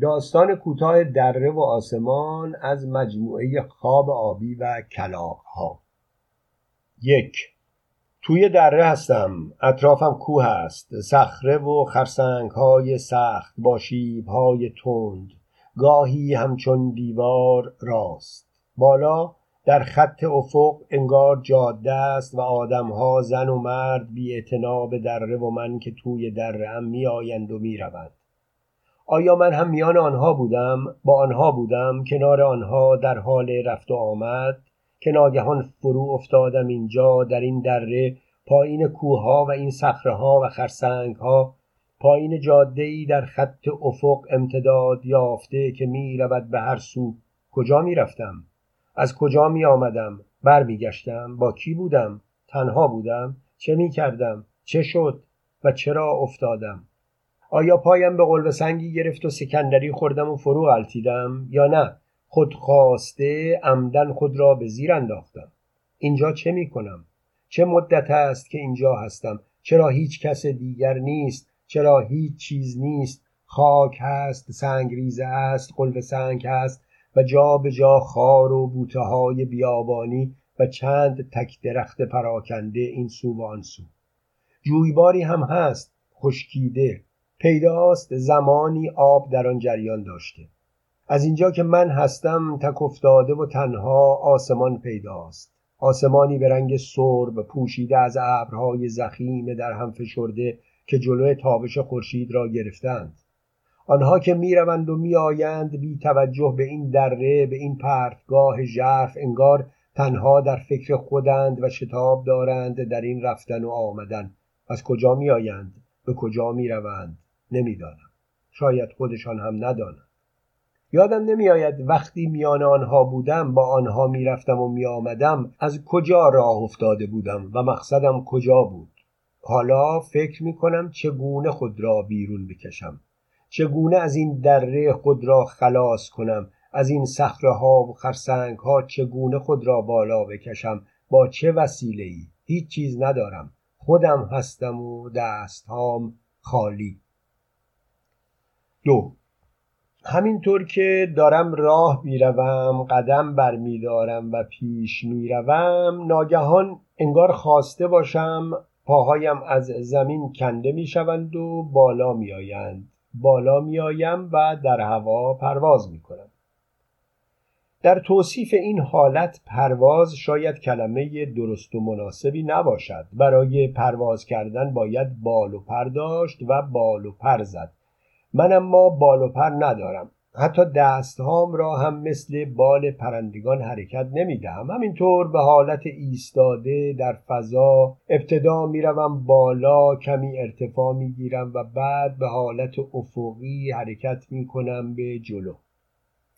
داستان کوتاه دره و آسمان از مجموعه خواب آبی و کلاق ها یک توی دره هستم. اطرافم کوه است. صخره و خرسنگ های سخت با شیب های تند. گاهی همچون دیوار راست. بالا در خط افق انگار جاده است و آدمها زن و مرد بی به دره و من که توی دره هم می آیند و می روند. آیا من هم میان آنها بودم با آنها بودم کنار آنها در حال رفت و آمد؟ که ناگهان فرو افتادم اینجا در این دره پایین کوهها و این ها و ها پایین جاده ای در خط افق امتداد یافته که می رود به هر سو. کجا می رفتم از کجا می آمدم بر می گشتم با کی بودم؟ تنها بودم؟ چه می کردم چه شد؟ و چرا افتادم؟ آیا پایم به قلب سنگی گرفت و سکندری خوردم و فرو غلطیدم یا نه؟ خود خواسته عمدن خود را به زیر انداختم. اینجا چه می کنم؟ چه مدت است که اینجا هستم؟ چرا هیچ کس دیگر نیست؟ چرا هیچ چیز نیست؟ خاک هست سنگ ریزه است قلب سنگ هست و جا به جا خار و بوته های بیابانی و چند تک درخت پراکنده این سو و آن سو. جویباری هم هست خشکیده. پیداست زمانی آب در آن جریان داشته. از اینجا که من هستم تک افتاده و تنها آسمان پیداست. آسمانی به رنگ سرب پوشیده از ابرهای زخیم در هم فشرده که جلوی تابش خورشید را گرفتند. آنها که می‌روند و میآیند بی توجه به این دره به این پرتگاه ژرف انگار تنها در فکر خودند و شتاب دارند در این رفتن و آمدن. از کجا میآیند؟ به کجا می‌روند؟ نمی‌دانم. شاید خودشان هم ندانند. یادم نمیآید وقتی میان آنها بودم با آنها می‌رفتم و میآمدم از کجا راه افتاده بودم و مقصدم کجا بود؟ حالا فکر می کنم چگونه خود را بیرون بکشم. چگونه از این دره خود را خلاص کنم؟ از این صخره ها و خرسنگ ها چگونه خود را بالا بکشم؟ با چه وسیله ای هیچ چیز ندارم. خودم هستم و دستهام خالی. دو. همینطور که دارم راه می‌روم قدم برمیدارم و پیش می‌روم ناگهان انگار خواسته باشم پاهایم از زمین کنده می‌شوند و بالا میآیند. بالا میآیم و در هوا پرواز می‌کنم. در توصیف این حالت پرواز شاید کلمه درست و مناسبی نباشد. برای پرواز کردن باید بال و پر داشت و بال و پر زد. من اما بال و پر ندارم. حتی دستهام را هم مثل بال پرندگان حرکت نمی دهم همینطور به حالت ایستاده در فضا ابتدا می‌روم بالا کمی ارتفاع می گیرم و بعد به حالت افقی حرکت می کنم به جلو.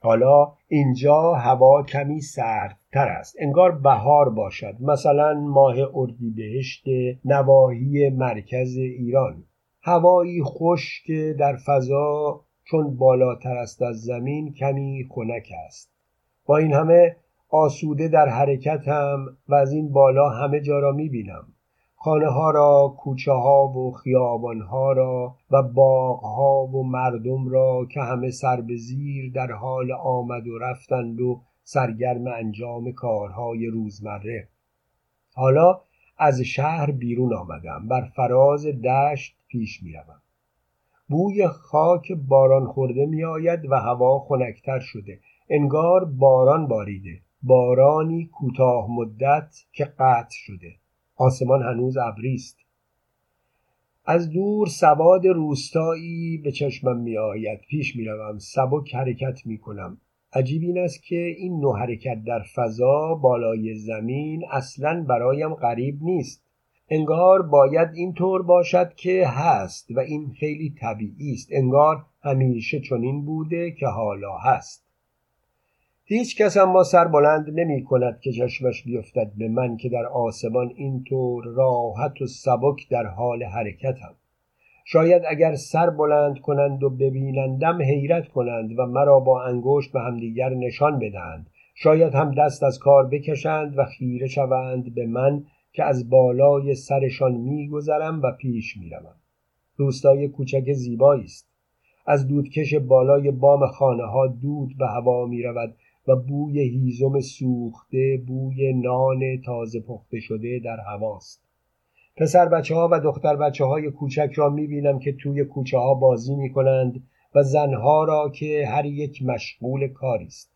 حالا اینجا هوا کمی سردتر است. انگار بهار باشد. مثلا ماه اردیبهشت نواحی مرکز ایران. هوایی خشک در فضا چون بالاتر است از زمین کمی خنک است. با این همه آسوده در حرکتم و از این بالا همه جا را می بینم خانه ها را کوچه ها و خیابان ها را و باغ ها و مردم را که همه سر به زیر در حال آمد و رفتند و سرگرم انجام کارهای روزمره. حالا از شهر بیرون آمدم. بر فراز دشت پیش می روم. بوی خاک باران خورده می آید و هوا خنکتر شده. انگار باران باریده. بارانی کوتاه مدت که قطع شده. آسمان هنوز ابری است از دور سواد روستایی به چشمم می آید پیش می روم سبک حرکت می کنم عجیب این است که این نوع حرکت در فضا بالای زمین اصلا برایم غریب نیست. انگار باید اینطور باشد که هست و این خیلی طبیعی است. انگار همیشه چنین بوده که حالا هست. هیچ کس اما سر بلند نمی کند که چشمش بیفتد به من که در آسمان اینطور راحت و سبک در حال حرکتم. شاید اگر سر بلند کنند و ببینندم حیرت کنند و مرا با انگشت به همدیگر نشان بدهند. شاید هم دست از کار بکشند و خیره شوند به من که از بالای سرشان میگذرم و پیش می‌روم. روستای کوچک زیبایی است. از دودکش بالای بام خانه ها دود به هوا می رود و بوی هیزم سوخته بوی نان تازه پخته شده در هواست. پسر بچه ها و دختر بچه های کوچک را می بینم که توی کوچه ها بازی می کنند و زنها را که هر یک مشغول کاری است.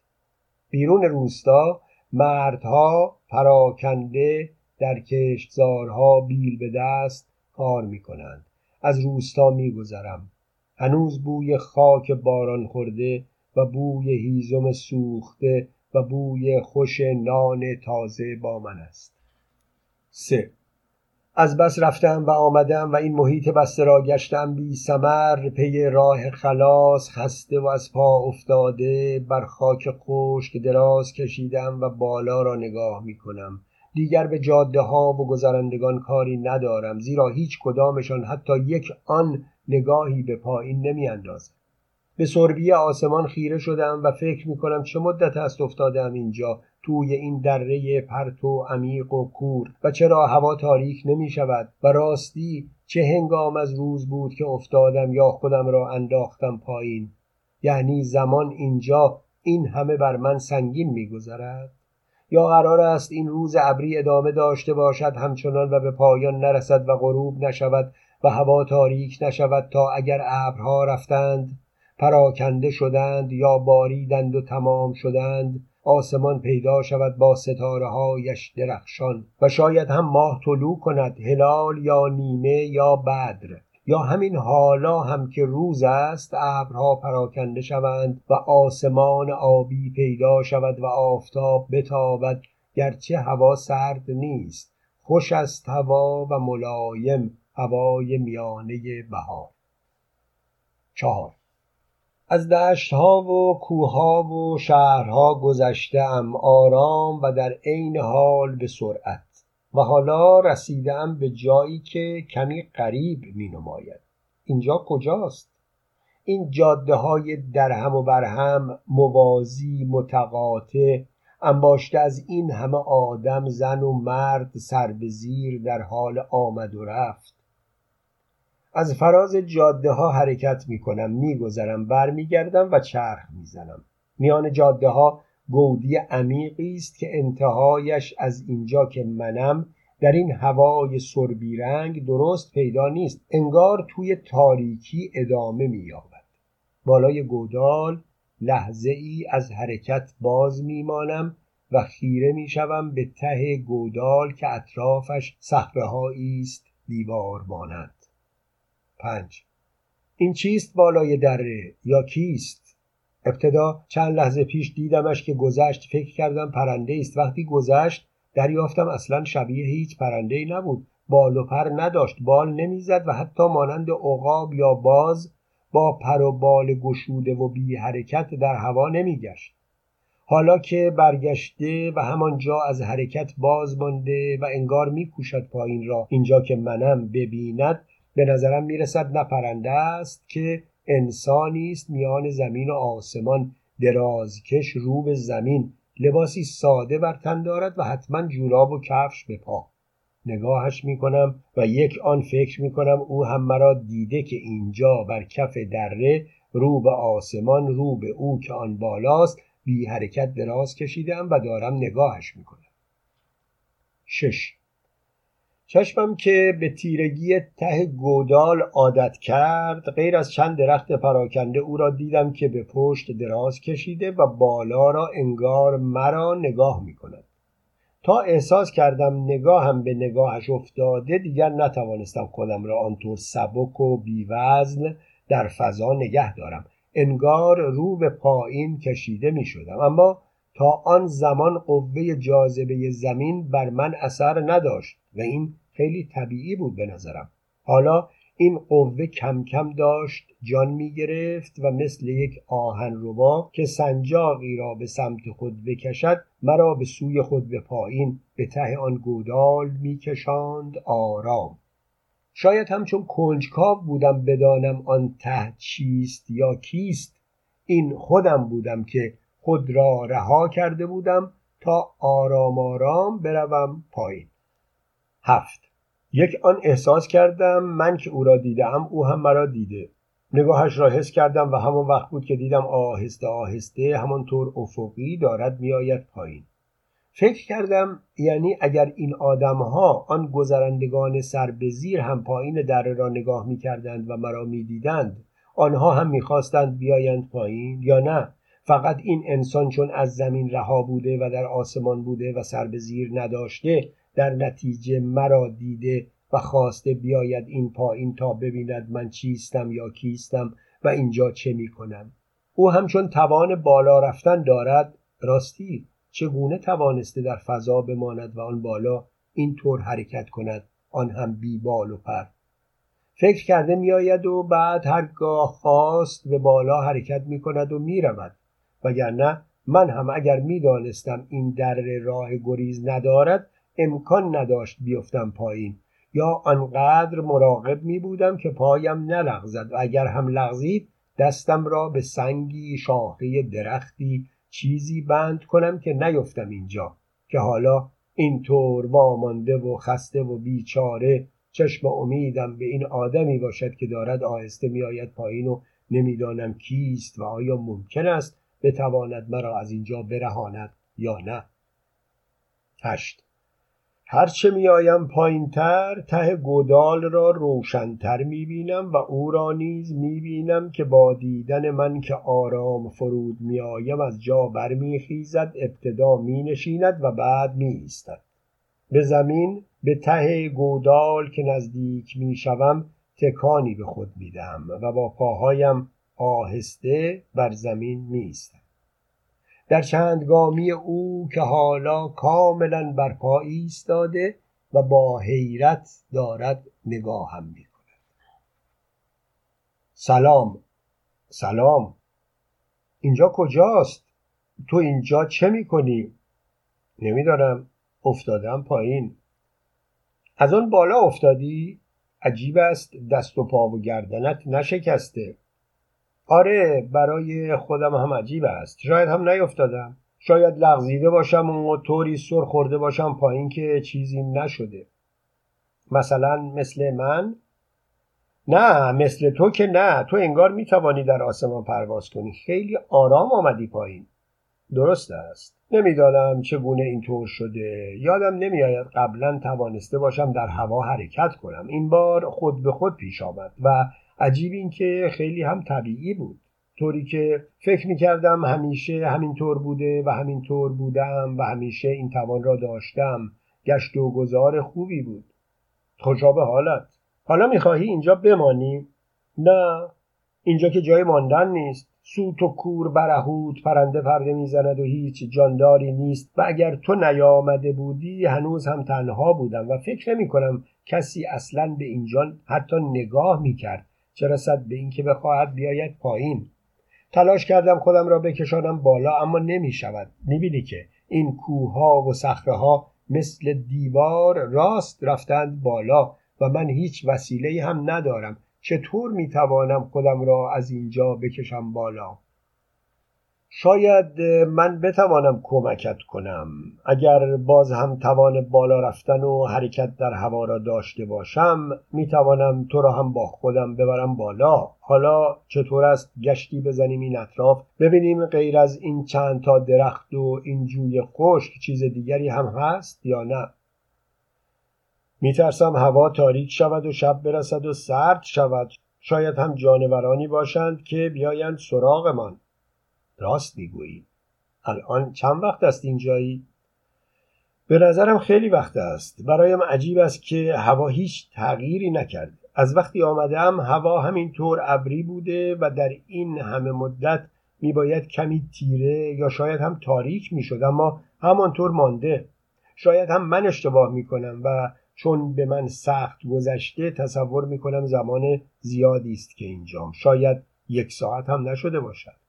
بیرون روستا مردها پراکنده در کشتزارها بیل به دست کار می کنند از روستا می گذرم هنوز بوی خاک باران خورده و بوی هیزم سوخته و بوی خوش نان تازه با من است. سه. از بس رفتم و آمدم و این محیط بسته را گشتم بی سمر پی راه خلاص خسته و از پا افتاده بر خاک خشک دراز کشیدم و بالا را نگاه می کنم. دیگر به جاده ها و گذرندگان کاری ندارم زیرا هیچ کدامشان حتی یک آن نگاهی به پایین نمی اندازم به سربی آسمان خیره شدم و فکر می کنم چه مدت است افتادم اینجا. توی این دره پرت و عمیق و کور. و چرا هوا تاریک نمی شود؟ و راستی چه هنگام از روز بود که افتادم یا خودم را انداختم پایین؟ یعنی زمان اینجا این همه بر من سنگین میگذرد یا قرار است این روز ابری ادامه داشته باشد همچنان و به پایان نرسد و غروب نشود و هوا تاریک نشود تا اگر ابرها رفتند پراکنده شدند یا باریدند و تمام شدند؟ آسمان پیدا شود با ستاره هایش درخشان و شاید هم ماه طلوع کند هلال یا نیمه یا بدر. یا همین حالا هم که روز است ابرها پراکنده شوند و آسمان آبی پیدا شود و آفتاب بتابد گرچه هوا سرد نیست. خوش است هوا و ملایم هوای میانه بهار. چهار از دشتها و کوهها و شهرها گذشتم آرام و در عین حال به سرعت و حالا رسیدم به جایی که کمی قریب می نماید اینجا کجاست؟ این جاده های درهم و برهم موازی متقاطع انباشته از این همه آدم زن و مرد سر به زیر در حال آمد و رفت از فراز جاده ها حرکت می کنم می گذرم برمیگردم و چرخ می‌زنم. میان جاده ها گودی عمیقی است که انتهایش از اینجا که منم در این هوای سربی رنگ درست پیدا نیست. انگار توی تاریکی ادامه مییابد. بالای گودال لحظه ای از حرکت باز میمانم و خیره می‌شوم به ته گودال که اطرافش صخرههایی است دیوار مانند. پنج. این چیست بالای دره یا کیست؟ ابتدا چند لحظه پیش دیدمش که گذشت. فکر کردم پرنده است. وقتی گذشت دریافتم. اصلا شبیه هیچ پرنده ای نبود. بال و پر نداشت. بال نمی‌زد و حتی مانند عقاب یا باز با پر و بال گشوده و بی حرکت در هوا نمیگشت. حالا که برگشته و همانجا از حرکت باز مانده و انگار میکوشد پایین را اینجا که منم ببیند به نظرم می‌رسد نه پرنده است که انسانی است میان زمین و آسمان. درازکش رو به زمین. لباسی ساده بر تن دارد و حتما جوراب و کفش به پا. نگاهش می‌کنم و یک آن فکر می‌کنم او هم مرا دیده که اینجا بر کف دره رو به آسمان رو به او که آن بالاست بی حرکت دراز کشیدم و دارم نگاهش می‌کنم. شش چشمم که به تیرگی ته گودال عادت کرد غیر از چند درخت پراکنده او را دیدم که به پشت دراز کشیده و بالا را انگار مرا نگاه می کند تا احساس کردم نگاهم به نگاهش افتاده دیگر نتوانستم خودم را آنطور سبک و بیوزن در فضا نگه دارم. انگار رو به پایین کشیده می شدم اما تا آن زمان قوه جاذبه زمین بر من اثر نداشت و این خیلی طبیعی بود به نظرم. حالا این قوه کم کم داشت جان می گرفت و مثل یک آهن ربا که سنجاقی را به سمت خود بکشد مرا به سوی خود به پایین به ته آن گودال می کشاند آرام. شاید همچون کنجکاو بودم بدانم آن ته چیست یا کیست. این خودم بودم که خود را رها کرده بودم تا آرام آرام بروم پایین. هفت. یک آن احساس کردم من که او را دیدم او هم مرا دیده. نگاهش را حس کردم و همان وقت بود که دیدم آهسته آهسته همانطور افقی دارد میآید پایین. فکر کردم یعنی اگر این آدمها آن گذرندگان سر به زیر هم پایین دره را نگاه می کردند و مرا می دیدند آنها هم می‌خواستند بیایند پایین یا نه؟ فقط این انسان چون از زمین رها بوده و در آسمان بوده و سر به زیر نداشته در نتیجه مرا دیده و خواسته بیاید این پایین تا ببیند من چیستم یا کیستم و اینجا چه می‌کنم. او همچون توان بالا رفتن دارد راستی چگونه توانسته در فضا بماند و آن بالا اینطور حرکت کند آن هم بی بال و پر. فکر کرده میآید و بعد هرگاه خواست به بالا حرکت می کند و می رود وگرنه من هم اگر می‌دانستم این در راه گریز ندارد امکان نداشت بیفتم پایین. یا آنقدر مراقب می بودم که پایم نلغزد و اگر هم لغزید دستم را به سنگی شاخه درختی چیزی بند کنم که نیفتم اینجا. که حالا اینطور وامانده و خسته و بیچاره چشم امیدم به این آدمی باشد که دارد آهسته میآید پایین و نمی‌دانم کیست و آیا ممکن است بتواند مرا از اینجا برهاند یا نه؟ هشت. هرچه میآیم پایینتر ته گودال را روشنتر می‌بینم و او را نیز می‌بینم که با دیدن من که آرام فرود میآیم از جا برمیخیزد ابتدا مینشیند و بعد میایستد به زمین به ته گودال که نزدیک می‌شوم تکانی به خود می‌دهم و با پاهایم آهسته بر زمین میایستم در چندگامی او که حالا کاملا بر پا ایستاده و با حیرت دارد نگاهم می کند سلام سلام. اینجا کجاست؟ تو اینجا چه می کنی؟ نمی‌دانم. افتادم پایین. از آن بالا افتادی؟ عجیب است. دست و پا و گردنت نشکسته. آره برای خودم هم عجیب است. شاید هم نیفتادم. شاید لغزیده باشم و طوری سر خورده باشم پایین که چیزی نشده. مثلا مثل من؟ نه مثل تو که نه. تو انگار می‌توانی در آسمان پرواز کنی. خیلی آرام آمدی پایین. درست است. نمی‌دانم چگونه اینطور شده. یادم نمیآید قبلا توانسته باشم در هوا حرکت کنم. این بار خود به خود پیش آمد و عجیب این که خیلی هم طبیعی بود. طوری که فکر می کردم همیشه همینطور بوده و همینطور بودم و همیشه این توان را داشتم. گشت و گذار خوبی بود. خوشا به حالت. حالا می‌خواهی اینجا بمانی؟ نه. اینجا که جای ماندن نیست. سوت و کور برهود پرنده پرده می‌زند و هیچ جانداری نیست. و اگر تو نیامده بودی هنوز هم تنها بودم و فکر نمی کنم کسی اصلا به اینجا حتی نگاه می‌کرد. چه رسد به اینکه بخواهد بیاید پایین؟ تلاش کردم خودم را بکشانم بالا اما نمی شود می‌بینی که این کوهها و ها مثل دیوار راست رفتند بالا و من هیچ وسیله هم ندارم. چطور می‌توانم خودم را از اینجا بکشم بالا؟ شاید من بتوانم کمکت کنم. اگر باز هم توان بالا رفتن و حرکت در هوا را داشته باشم می‌توانم تو را هم با خودم ببرم بالا. حالا چطور است گشتی بزنیم این اطراف؟ ببینیم غیر از این چند تا درخت و این جوی خشک چیز دیگری هم هست یا نه. میترسم هوا تاریک شود و شب برسد و سرد شود. شاید هم جانورانی باشند که بیایند سراغمان. راست می‌گویی. الان چند وقت است اینجایی؟ به نظرم خیلی وقت است. برایم عجیب است که هوا هیچ تغییری نکرده. از وقتی آمدم هوا همینطور ابری بوده و در این همه مدت میباید کمی تیره یا شاید هم تاریک می‌شد اما همانطور مانده. شاید هم من اشتباه می‌کنم و چون به من سخت گذشته تصور می‌کنم زمان زیادی است که اینجام. شاید یک ساعت هم نشده باشد.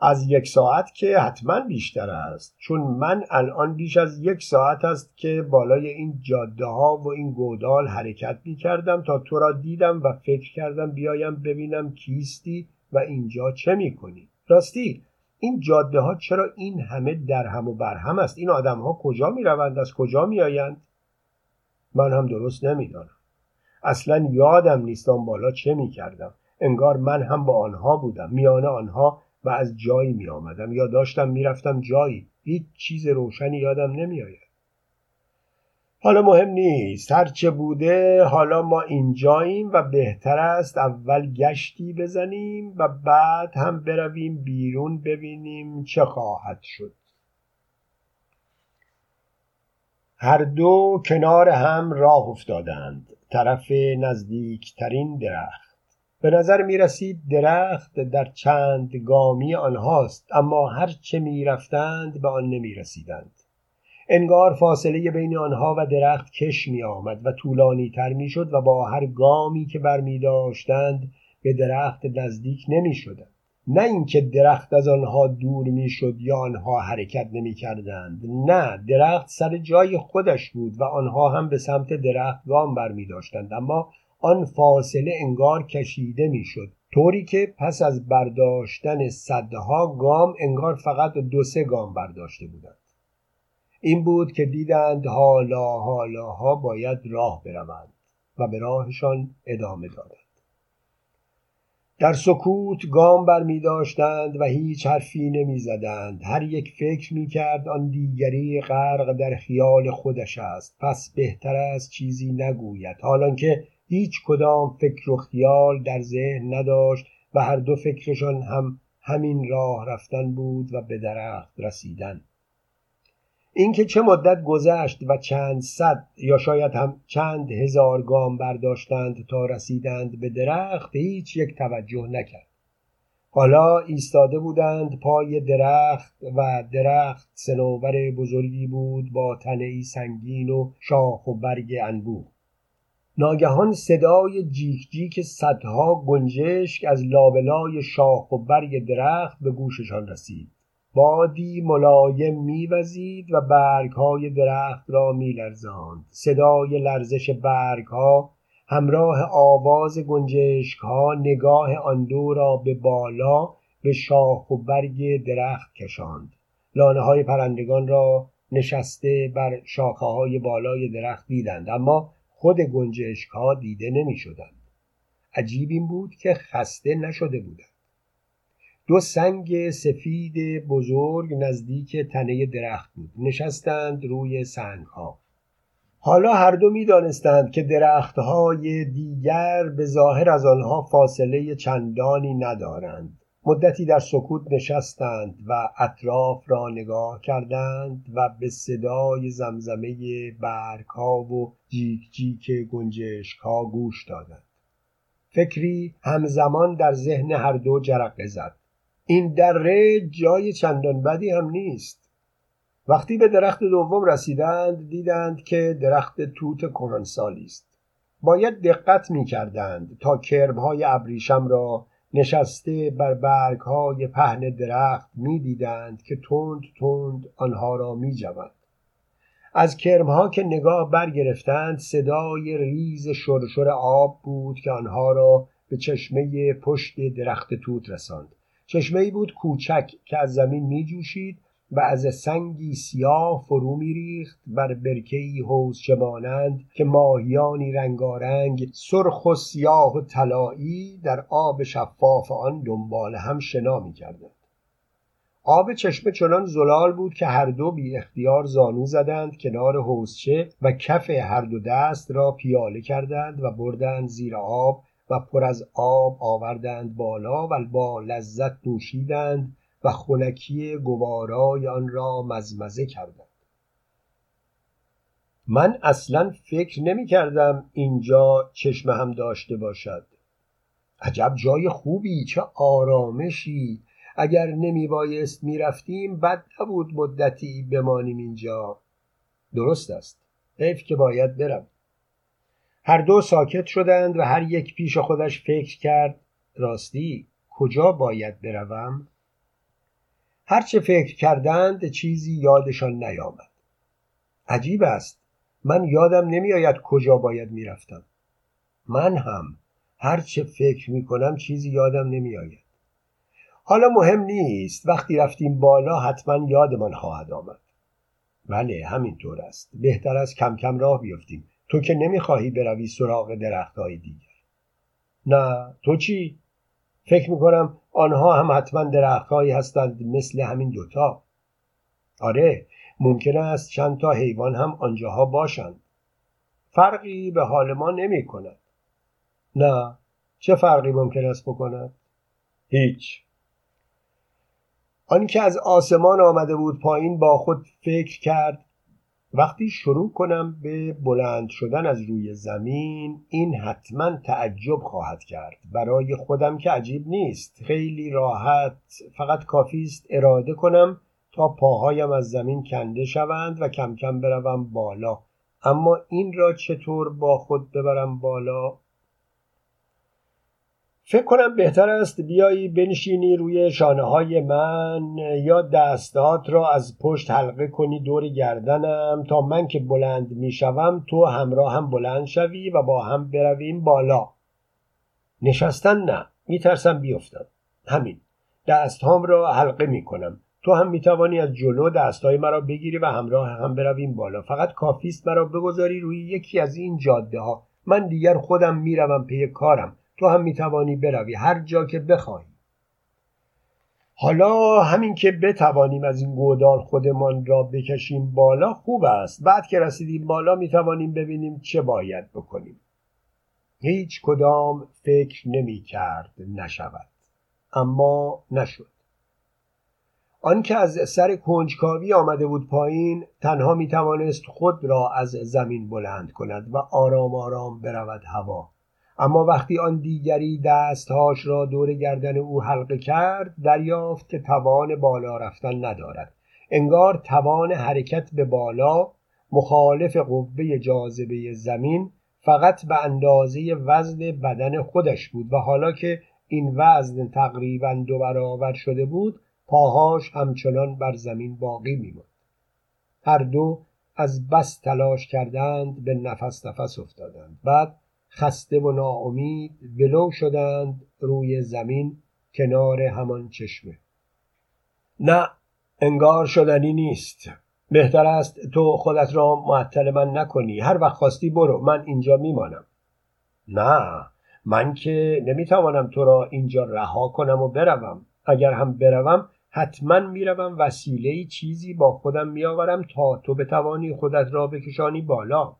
از یک ساعت که حتما بیشتر است. چون من الان بیش از یک ساعت است که بالای این جاده ها و این گودال حرکت می کردم تا تو را دیدم و فکر کردم بیایم ببینم کیستی و اینجا چه می کنی راستی این جاده ها چرا این همه در هم و بر هم است؟ این آدم ها کجا می روند از کجا می آیند من هم درست نمی‌دانم. اصلا یادم نیست آن بالا چه می کردم انگار من هم با آنها بودم. میان آنها و از جایی می آمدم یا داشتم می‌رفتم جایی. هیچ چیز روشنی یادم نمیآید. حالا مهم نیست. هرچه بوده حالا ما اینجاییم و بهتر است اول گشتی بزنیم و بعد هم برویم بیرون ببینیم چه خواهد شد. هر دو کنار هم راه افتادند. طرف نزدیکترین درخت. به نظر می رسید درخت در چند گامی آنهاست اما هرچه می رفتند به آن نمی رسیدند انگار فاصله بین آنها و درخت کش می آمد و طولانی تر می شد و با هر گامی که بر می داشتند به درخت نزدیک نمی شدند. نه اینکه درخت از آنها دور می شد یا آنها حرکت نمی کردند نه درخت سر جای خودش بود و آنها هم به سمت درخت گام بر می داشتند اما آن فاصله انگار کشیده می شد طوری که پس از برداشتن صدها گام انگار فقط دو سه گام برداشته بودند. این بود که دیدند حالا حالاها باید راه بروند و به راهشان ادامه دادند. در سکوت گام بر می داشتند و هیچ حرفی نمی زدند. هر یک فکر می کرد آن دیگری غرق در خیال خودش است. پس بهتر است چیزی نگوید. حالان که هیچ کدام فکر و خیال در ذهن نداشت و هر دو فکرشان هم همین راه رفتن بود و به درخت رسیدن. اینکه چه مدت گذشت و چند صد یا شاید هم چند هزار گام برداشتند تا رسیدند به درخت هیچ یک توجه نکرد. حالا ایستاده بودند پای درخت و درخت سنوبر بزرگی بود با تنه سنگین و شاخ و برگ انبوه. ناگهان صدای جیک جیک صدها گنجشک از لابلای شاخ و برگ درخت به گوششان رسید. بادی ملایم میوزید و برگهای درخت را میلرزاند. صدای لرزش برگها همراه آواز گنجشکها نگاه آن دو را به بالا به شاخ و برگ درخت کشاند. لانه های پرندگان را نشسته بر شاخه های بالای درخت دیدند. اما خود گنجشک ها دیده نمی شدند. عجیب این بود که خسته نشده بودند. دو سنگ سفید بزرگ نزدیک تنه درخت بود نشستند روی سنگ ها حالا هر دو می دانستند که درخت های دیگر به ظاهر از آنها فاصله چندانی ندارند مدتی در سکوت نشستند و اطراف را نگاه کردند و به صدای زمزمه برگ ها و جیک جیک گنجشک ها گوش دادند. فکری همزمان در ذهن هر دو جرقه زد. این دره جای چندان بدی هم نیست. وقتی به درخت دوم رسیدند دیدند که درخت توت کهنسالی است. باید دقت می کردند تا کرمهای ابریشم را نشسته بر برگ های پهن درخت می دیدند که تند تند آنها را می جوند. از کرمها که نگاه برگرفتند صدای ریز شرشر آب بود که آنها را به چشمه پشت درخت توت رساند چشمه بود کوچک که از زمین می جوشید و از سنگی سیاه فرو میریخت بر برکهای حوز مانند که ماهیانی رنگارنگ سرخ و سیاه و طلایی در آب شفاف آن دنبال هم شنا می‌کردند. آب چشمه چنان زلال بود که هر دو بی اختیار زانو زدند کنار حوزچه و کف هر دو دست را پیاله کردند و بردند زیر آب و پر از آب آوردند بالا و با لذت نوشیدند و خنکی گوارای آن را مزمزه کردند. من اصلا فکر نمی کردم اینجا چشم هم داشته باشد. عجب جای خوبی چه آرامشی. اگر نمی بایست می رفتیم بد نبود مدتی بمانیم اینجا. درست است. حیف که باید برم. هر دو ساکت شدند و هر یک پیش خودش فکر کرد راستی کجا باید بروم؟ هرچه فکر کردند چیزی یادشان نیامد. عجیب است من یادم نمیآید کجا باید می‌رفتم. من هم هرچه فکر می‌کنم چیزی یادم نمیآید. حالا مهم نیست وقتی رفتیم بالا حتما یادمان خواهد آمد. بله همینطور است. بهتر است کم کم راه بیفتیم. تو که نمی‌خواهی بروی سراغ درختهای دیگر. نه تو چی؟ فکر می‌کنم آنها هم حتما درختهایی هستند مثل همین دوتا. آره ممکن است چند تا حیوان هم آنجاها باشند. فرقی به حال ما نمی کند نه چه فرقی ممکن است بکند؟ هیچ. آنکه از آسمان آمده بود پایین با خود فکر کرد وقتی شروع کنم به بلند شدن از روی زمین این حتما تعجب خواهد کرد. برای خودم که عجیب نیست. خیلی راحت فقط کافی است اراده کنم تا پاهایم از زمین کنده شوند و کم کم بروم بالا. اما این را چطور با خود ببرم بالا؟ فکر کنم بهتر است بیایی بنشینی روی شانه های من یا دستات را از پشت حلقه کنی دور گردنم. تا من که بلند می‌شوم تو همراه هم بلند شوی و با هم برویم بالا. نشستن نه میترسم بیفتم. همین دستهام را حلقه می‌کنم. تو هم می‌توانی از جلو دستهای مرا بگیری و همراه هم برویم بالا. فقط کافیست مرا بگذاری روی یکی از این جاده ها من دیگر خودم می‌روم پی کارم. تو هم می‌توانی بروی هر جا که بخواهی حالا همین که بتوانیم از این گودال خودمان را بکشیم بالا خوب است. بعد که رسیدیم بالا می‌توانیم ببینیم چه باید بکنیم. هیچ کدام فکر نمی کرد نشود اما نشد. آنکه از سر کنجکاوی آمده بود پایین تنها می توانست خود را از زمین بلند کند و آرام آرام برود هوا. اما وقتی آن دیگری دستهاش را دور گردن او حلقه کرد دریافت که توان بالا رفتن ندارد. انگار توان حرکت به بالا مخالف قوه جاذبه زمین فقط به اندازه وزن بدن خودش بود و حالا که این وزن تقریبا دو برابر شده بود پاهاش همچنان بر زمین باقی میماند. هر دو از بس تلاش کردند به نفس نفس افتادند. بعد خسته و ناامید ولو شدند روی زمین کنار همان چشمه. نه انگار شدنی نیست. بهتر است تو خودت را معطل من نکنی. هر وقت خواستی برو من اینجا میمانم. نه من که نمی‌توانم تو را اینجا رها کنم و بروم. اگر هم بروم حتما می‌روم وسیله چیزی با خودم میآورم تا تو بتوانی خودت را بکشانی بالا.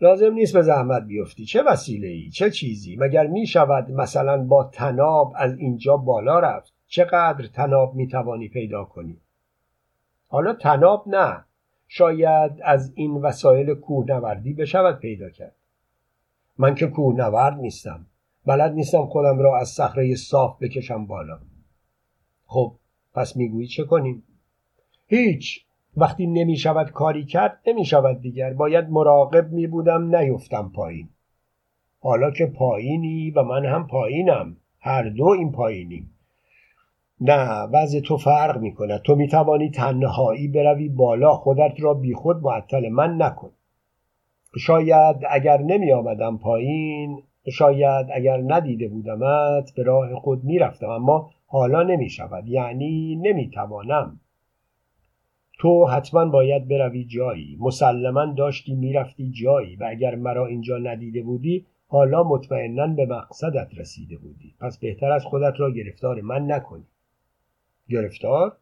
لازم نیست به زحمت بیفتی. چه وسیله ای چه چیزی؟ مگر می شود مثلا با تناب از اینجا بالا رفت؟ چقدر تناب می توانی پیدا کنی؟ حالا تناب نه. شاید از این وسایل کوهنوردی بشود پیدا کرد. من که کوهنورد نیستم. بلد نیستم خودم را از صخره صاف بکشم بالا. خب پس می‌گویی چه کنیم؟ هیچ. وقتی نمی شود کاری کرد نمی شود دیگر. باید مراقب می بودم نیفتم پایین. حالا که پایینی و من هم پایینم. هر دو این پایینیم. نه وضع تو فرق می کند تو می توانی تنهایی بروی بالا. خودت را بی خود معطل من نکن. شاید اگر نمی آمدم پایین شاید اگر ندیده بودمت به راه خود می رفتم اما حالا نمی شود یعنی نمی توانم تو حتما باید بروی جایی. مسلما داشتی می‌رفتی جایی و اگر مرا اینجا ندیده بودی حالا مطمئنا به مقصدت رسیده بودی. پس بهتر از خودت را گرفتار من نکنی. گرفتار؟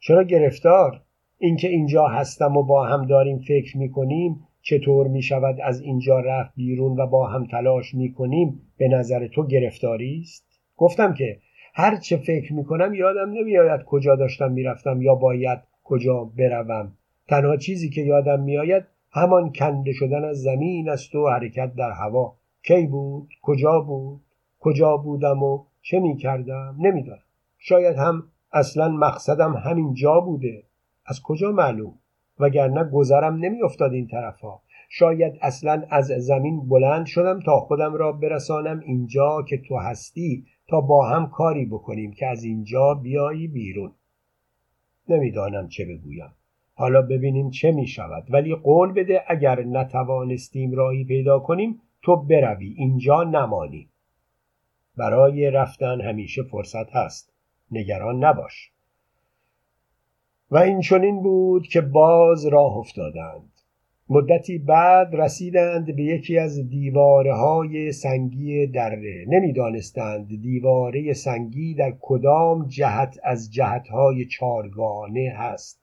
چرا گرفتار؟ اینکه اینجا هستم و با هم داریم فکر می‌کنیم چطور می شود از اینجا رفت بیرون و با هم تلاش می کنیم به نظر تو گرفتاری است؟ گفتم که هر چه فکر می کنم یادم نمیآید کجا داشتم می‌رفتم یا باید کجا بروم. تنها چیزی که یادم میآید همان کنده شدن از زمین است و حرکت در هوا. کی بود؟ کجا بود؟ کجا بودم و چه می کردم نمی‌دانم. شاید هم اصلا مقصدم همین جا بوده. از کجا معلوم؟ وگرنه گذرم نمیافتاد این طرفها شاید اصلا از زمین بلند شدم تا خودم را برسانم اینجا که تو هستی تا با هم کاری بکنیم که از اینجا بیایی بیرون. نمی‌دانم چه بگویم. حالا ببینیم چه می شود ولی قول بده اگر نتوانستیم راهی پیدا کنیم تو بروی. اینجا نمانی. برای رفتن همیشه فرصت هست. نگران نباش. و این چنین بود که باز راه افتادند. مدتی بعد رسیدند به یکی از دیواره های سنگی دره. نمی‌دانستند دیواره سنگی در کدام جهت از جهتهای چارگانه هست.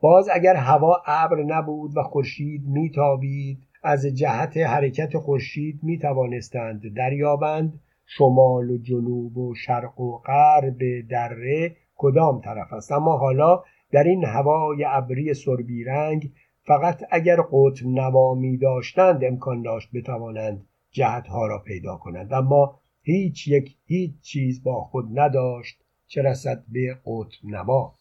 باز اگر هوا ابر نبود و خورشید میتابید از جهت حرکت خورشید می توانستند دریابند. شمال و جنوب و شرق و غرب دره کدام طرف است؟ اما حالا در این هوای ابری سربی رنگ فقط اگر قطب نوا می داشتند امکان داشت بتوانند جهتها را پیدا کنند. اما هیچ یک هیچ چیز با خود نداشت چه رسد به قطب نوا.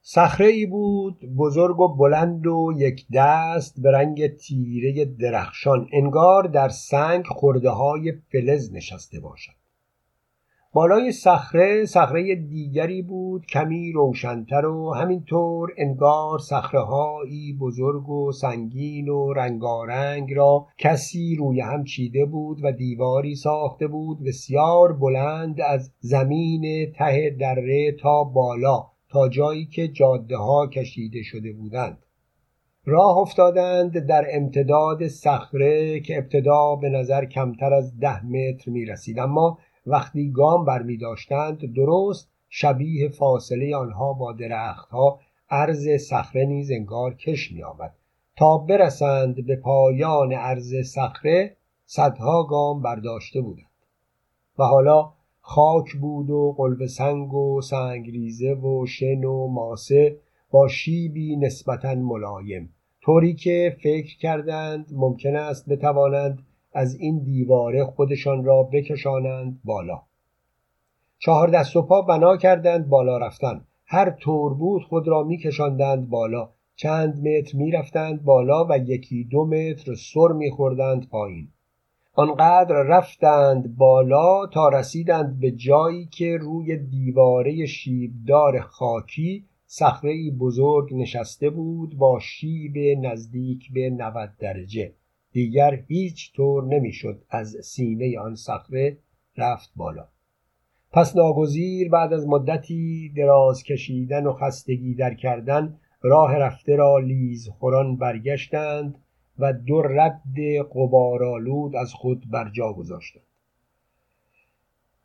صخره ای بود بزرگ و بلند و یک دست به رنگ تیره درخشان. انگار در سنگ خورده های فلز نشسته باشد. بالای صخره صخره دیگری بود کمی روشنتر و همینطور انگار صخره بزرگ و سنگین و رنگارنگ را کسی روی هم چیده بود و دیواری ساخته بود بسیار بلند از زمین ته دره تا بالا تا جایی که جاده ها کشیده شده بودند. راه افتادند در امتداد صخره که ابتدا به نظر کمتر از ده متر می رسید اما وقتی گام بر می داشتند درست شبیه فاصله آنها با درختها عرض صخره نیز انگار کش می آمد. تا برسند به پایان عرض صخره صدها گام برداشته بودند. و حالا خاک بود و قلب سنگ و سنگریزه و شن و ماسه با شیبی نسبتا ملایم. طوری که فکر کردند ممکن است بتوانند از این دیواره خودشان را بکشانند بالا. چهار دست و پا بنا کردند بالا رفتن. هر طور بود خود را میکشاندند بالا. چند متر می‌رفتند بالا و یکی دو متر سر میخوردند پایین. آنقدر رفتند بالا تا رسیدند به جایی که روی دیواره شیبدار خاکی صخره بزرگ نشسته بود با شیب نزدیک به 90 درجه. دیگر هیچ طور نمی‌شد از سینه آن صخره رفت بالا. پس ناگزیر بعد از مدتی دراز کشیدن و خستگی در کردن راه رفته را لیز خوران برگشتند و دو رد قبارالود از خود بر جا گذاشتند.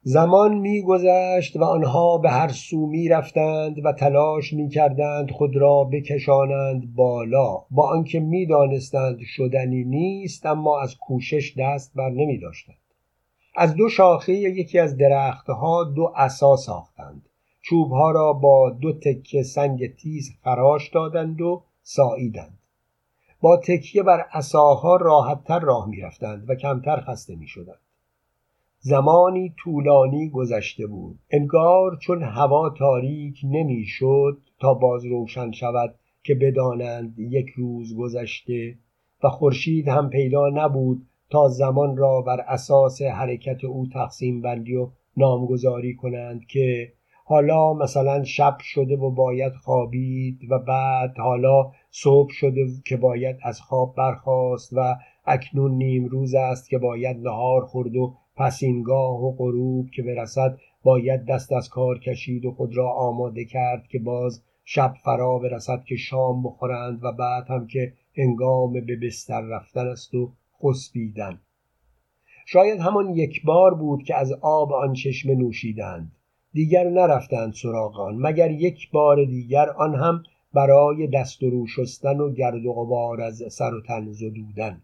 زمان میگذشت و آنها به هر سو می رفتند و تلاش می کردند خود را بکشانند بالا. با آنکه می دانستند شدنی نیست اما از کوشش دست بر نمی داشتند از دو شاخه یکی از درختها دو عصا ساختند. چوبها را با دو تکه سنگ تیز خراش دادند و ساییدند. با تکیه بر عصاها راحتتر راه می‌رفتند و کمتر خسته می‌شدند. زمانی طولانی گذشته بود. انگار چون هوا تاریک نمی‌شد تا باز روشن شود که بدانند یک روز گذشته و خورشید هم پیدا نبود تا زمان را بر اساس حرکت او تقسیم بندی و نامگذاری کنند که حالا مثلا شب شده و باید خوابید و بعد حالا صبح شده که باید از خواب برخاست و اکنون نیم روز است که باید نهار خورد و پسینگاه و غروب که برسد باید دست از کار کشید و خود را آماده کرد که باز شب فرا برسد که شام بخورند و بعد هم که هنگام به بستر رفتن است و خسبیدن. شاید همان یک بار بود که از آب آن چشمه نوشیدند. دیگر نرفتند سراغ آن. مگر یک بار دیگر آن هم برای دست و رو شستن و گرد و غبار از سر و تن زدودن.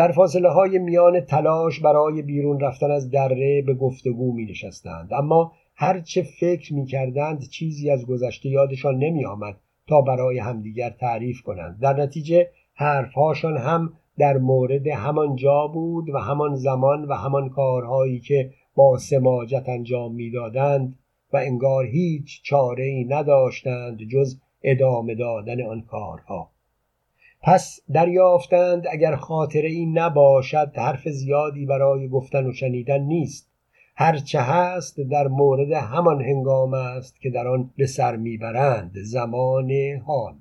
در فاصله های میان تلاش برای بیرون رفتن از دره به گفتگو می نشستند اما هرچه فکر می کردند چیزی از گذشته یادشان نمی آمد تا برای همدیگر تعریف کنند. در نتیجه حرفهاشان هم در مورد همان جا بود و همان زمان و همان کارهایی که با سماجت انجام می‌دادند و انگار هیچ چاره ای نداشتند جز ادامه دادن آن کارها. پس دریافتند اگر خاطره ای نباشد حرف زیادی برای گفتن و شنیدن نیست. هرچه هست در مورد همان هنگام است که در آن به سر می‌برند زمان حال.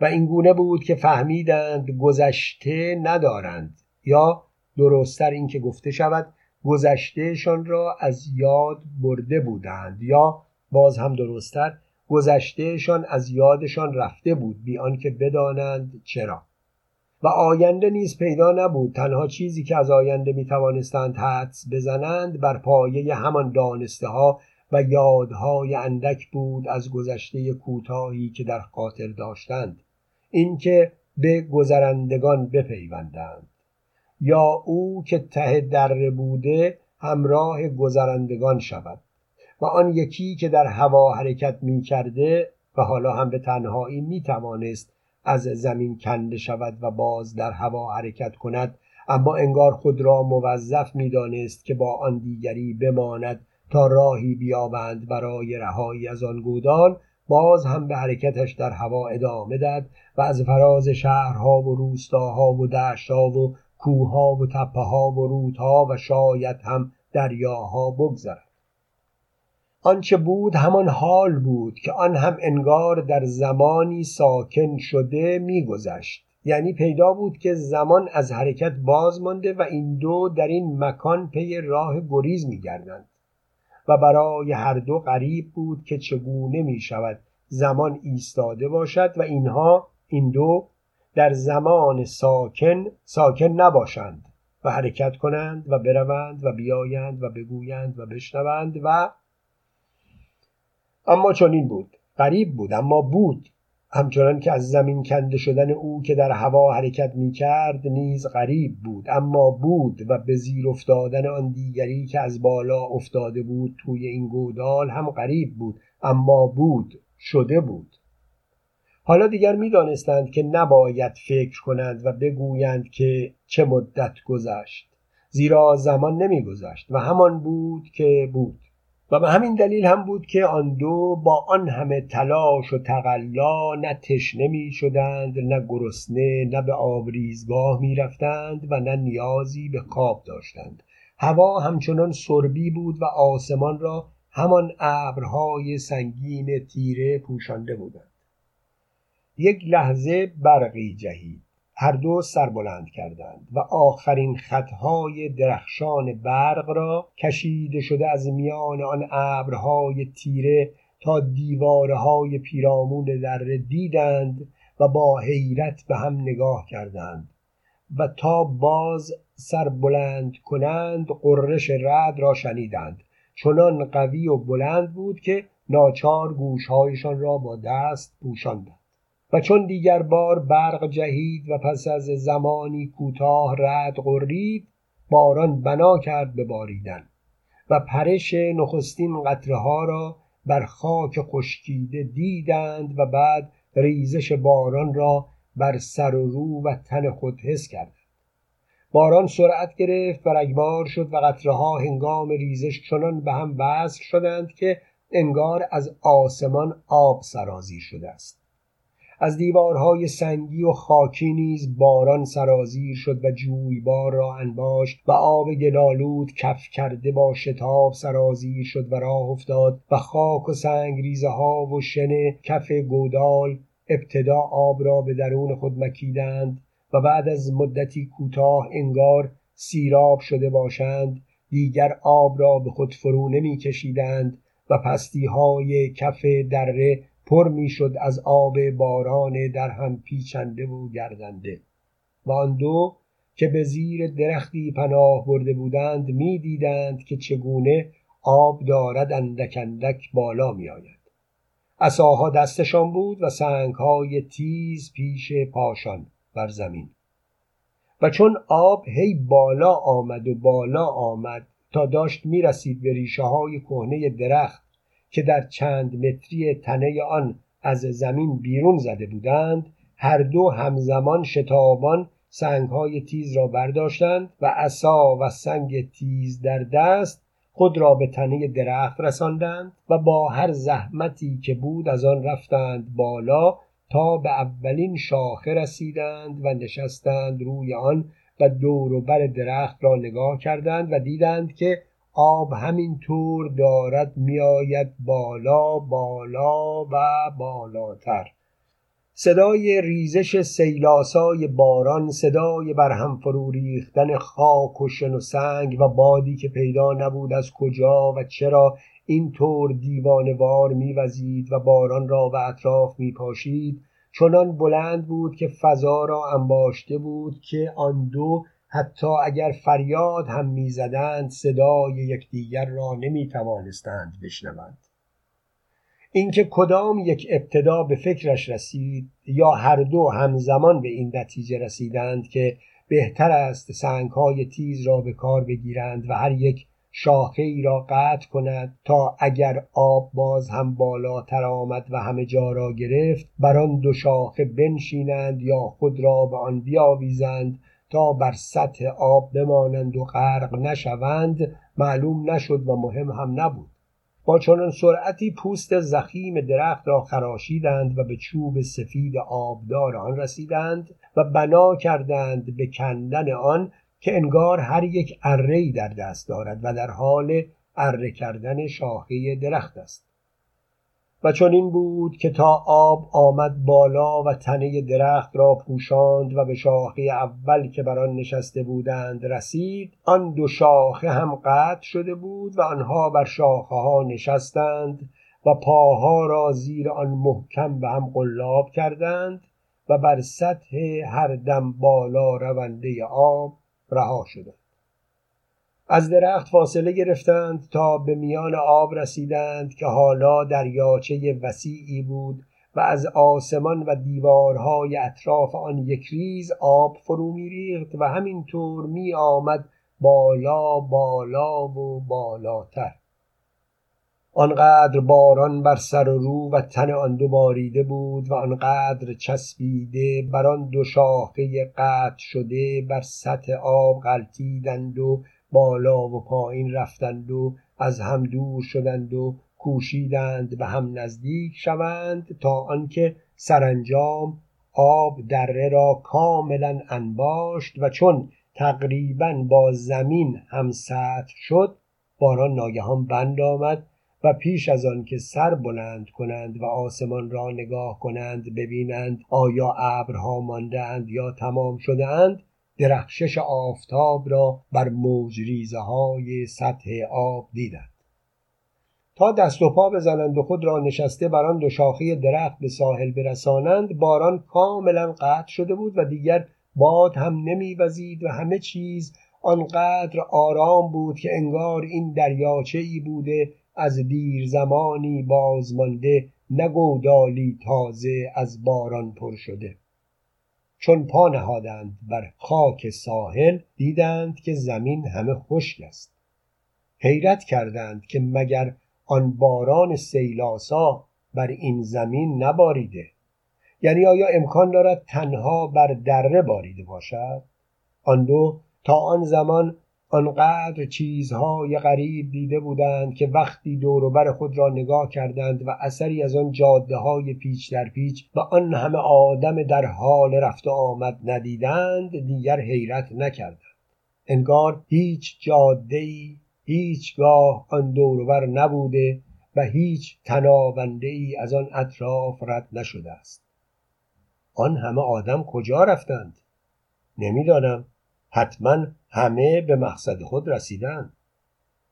و اینگونه بود که فهمیدند گذشته ندارند یا درستتر اینکه گفته شود گذشتهشان را از یاد برده بودند یا باز هم درستتر گذشتهشان از یادشان رفته بود بی آنکه بدانند چرا. و آینده نیز پیدا نبود. تنها چیزی که از آینده می توانستند حدس بزنند بر پایه همان دانسته ها و یادهای اندک بود از گذشته کوتاهی که در خاطر داشتند. اینکه به گذرندگان بپیوندند. یا او که ته دره بوده همراه گذرندگان شود. و آن یکی که در هوا حرکت می کرده و حالا هم به تنهایی می توانست از زمین کنده شود و باز در هوا حرکت کند اما انگار خود را موظف می دانست که با آن دیگری بماند تا راهی بیابند برای رهایی از آن گودال باز هم به حرکتش در هوا ادامه داد و از فراز شهرها و روستاها و دشتها و کوهها و تپه ها و رودها و شاید هم دریاها بگذرد. آنچه بود همان حال بود که آن هم انگار در زمانی ساکن شده میگذشت. یعنی پیدا بود که زمان از حرکت باز مانده و این دو در این مکان پی راه گریز میگردند. و برای هر دو غریب بود که چگونه می شود زمان ایستاده باشد و اینها این دو در زمان ساکن ساکن نباشند و حرکت کنند و بروند و بیایند و بگویند و بشنوند و اما چنین بود. غریب بود اما بود. همچنان که از زمین کنده شدن او که در هوا حرکت می کرد نیز غریب بود. اما بود و به زیر افتادن آن دیگری که از بالا افتاده بود توی این گودال هم غریب بود. اما بود شده بود. حالا دیگر می دانستند که نباید فکر کنند و بگویند که چه مدت گذشت. زیرا زمان نمی گذشت و همان بود که بود. و به همین دلیل هم بود که آن دو با آن همه تلاش و تقلا نه تشنه می شدند نه گرسنه نه به آبریزگاه می رفتند و نه نیازی به خواب داشتند. هوا همچنان سربی بود و آسمان را همان ابرهای سنگین تیره پوشانده بودند. یک لحظه برقی جهید. هر دو سر بلند کردند و آخرین خطهای درخشان برق را کشیده شده از میان آن ابرهای تیره تا دیواره های پیرامون در دیدند و با حیرت به هم نگاه کردند و تا باز سر بلند کنند قررش رد را شنیدند. چنان قوی و بلند بود که ناچار گوشهایشان را با دست پوشاندند. و چون دیگر بار برق جهید و پس از زمانی کوتاه رد قرید باران بنا کرد به باریدن و پرش نخستین قطره ها را بر خاک خشکیده دیدند و بعد ریزش باران را بر سر و رو و تن خود حس کردند. باران سرعت گرفت و رگبار شد و قطره ها هنگام ریزش چنان به هم وصل شدند که انگار از آسمان آب سرازی شده است. از دیوارهای سنگی و خاکی نیز باران سرازیر شد و جویبار را انباشت و آب گلالود کف کرده با شتاب سرازیر شد و راه افتاد و خاک و سنگ ریزه ها و شن کف گودال ابتدا آب را به درون خود مکیدند و بعد از مدتی کوتاه انگار سیراب شده باشند دیگر آب را به خود فرو نمی کشیدند و پستی های کف دره پر می‌شد از آب باران در هم پیچنده و گردنده. و آن دو که به زیر درختی پناه برده بودند می‌دیدند که چگونه آب دارد اندک اندک بالا می آید عصاها دستشان بود و سنگهای تیز پیش پاشان بر زمین. و چون آب هی بالا آمد و بالا آمد تا داشت می‌رسید به ریشه های کهنه درخت که در چند متری تنه آن از زمین بیرون زده بودند هر دو همزمان شتابان سنگهای تیز را برداشتند و عصا و سنگ تیز در دست خود را به تنه درخت رساندند و با هر زحمتی که بود از آن رفتند بالا تا به اولین شاخه رسیدند و نشستند روی آن و دور و بر درخت را نگاه کردند و دیدند که آب همین طور دارد میآید بالا بالا و بالاتر. صدای ریزش سیلاسای باران صدای بر هم فرو ریختن خاک و شن و سنگ و بادی که پیدا نبود از کجا و چرا این طور دیوانوار میوزید و باران را به اطراف میپاشید. چنان بلند بود که فضا را انباشته بود که آن دو حتی اگر فریاد هم می‌زدند صدای یکدیگر را نمی‌توانستند بشنوند. اینکه کدام یک ابتدا به فکرش رسید یا هر دو همزمان به این نتیجه رسیدند که بهتر است سنگهای تیز را به کار بگیرند و هر یک شاخه ای را قطع کند تا اگر آب باز هم بالاتر آمد و همه جا را گرفت بر آن دو شاخه بنشینند یا خود را به آن بیاویزند تا بر سطح آب بمانند و غرق نشوند معلوم نشد و مهم هم نبود. با چنان سرعتی پوست زخیم درخت را خراشیدند و به چوب سفید آبدار آن رسیدند و بنا کردند به کندن آن که انگار هر یک اره در دست دارد و در حال اره کردن شاخه درخت است. و چون این بود که تا آب آمد بالا و تنه درخت را پوشاند و به شاخه اول که بر آن نشسته بودند رسید آن دو شاخه هم قطع شده بود و آنها بر شاخه ها نشستند و پاها را زیر آن محکم به هم قلاب کردند و بر سطح هر دم بالا رونده آب رها شدند. از درخت فاصله گرفتند تا به میان آب رسیدند که حالا دریاچه وسیعی بود و از آسمان و دیوارهای اطراف آن یک ریز آب فرو میریخت و همینطور می آمد بالا بالا و بالاتر. آنقدر باران بر سر و رو و تن آن دو باریده بود و آنقدر چسبیده بر آن دو شاخه قطع شده بر سطح آب غلطیدند و بالا و پایین رفتند و از هم دور شدند و کوشیدند به هم نزدیک شوند تا آنکه سرانجام آب دره را کاملا انباشت و چون تقریبا با زمین هم سطح شد باران ناگهان بند آمد و پیش از آن که سر بلند کنند و آسمان را نگاه کنند ببینند آیا ابرها ماندهاند یا تمام شدهاند درخشش آفتاب را بر موجریزه های سطح آب دیدند. تا دست و پا بزنند و خود را نشسته بر آن دو شاخه درخت به ساحل برسانند باران کاملا قطع شده بود و دیگر باد هم نمیوزید و همه چیز آنقدر آرام بود که انگار این دریاچه ای بوده از دیر زمانی بازمانده نگودالی تازه از باران پر شده. چون پا نهادند بر خاک ساحل دیدند که زمین همه خشک است. حیرت کردند که مگر آن باران سیلاسا بر این زمین نباریده. یعنی آیا امکان دارد تنها بر دره باریده باشد؟ آن دو تا آن زمان آنقدر چیزهای غریب دیده بودند که وقتی بر خود را نگاه کردند و اثری از آن جاده های پیچ در پیچ و آن همه آدم در حال رفت آمد ندیدند دیگر حیرت نکردند. انگار هیچ جاده هیچگاه آن دوروبر نبوده و هیچ تناونده ای از آن اطراف رد نشده است. آن همه آدم کجا رفتند؟ نمی‌دانم. حتما همه به مقصد خود رسیدن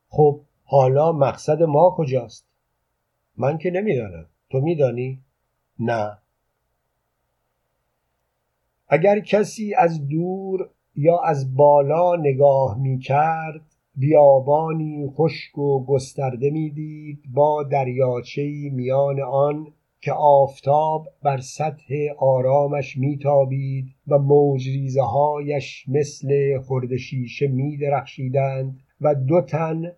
خب حالا مقصد ما کجاست؟ من که نمی‌دانم. تو میدانی؟ نه. اگر کسی از دور یا از بالا نگاه می کرد بیابانی خشک و گسترده می‌دید با دریاچه‌ای میان آن که آفتاب بر سطح آرامش میتابید و موجریزه هایش مثل خرد شیشه و دو تن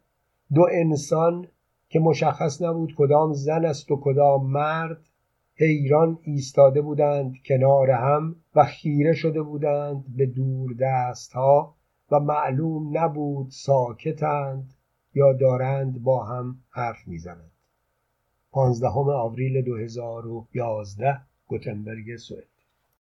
دو انسان که مشخص نبود کدام زن است و کدام مرد حیران ایستاده بودند کنار هم و خیره شده بودند به دور دست ها و معلوم نبود ساکتند یا دارند با هم حرف می‌زنند. پانزدهم آوریل 2011 گوتنبرگ سوئد.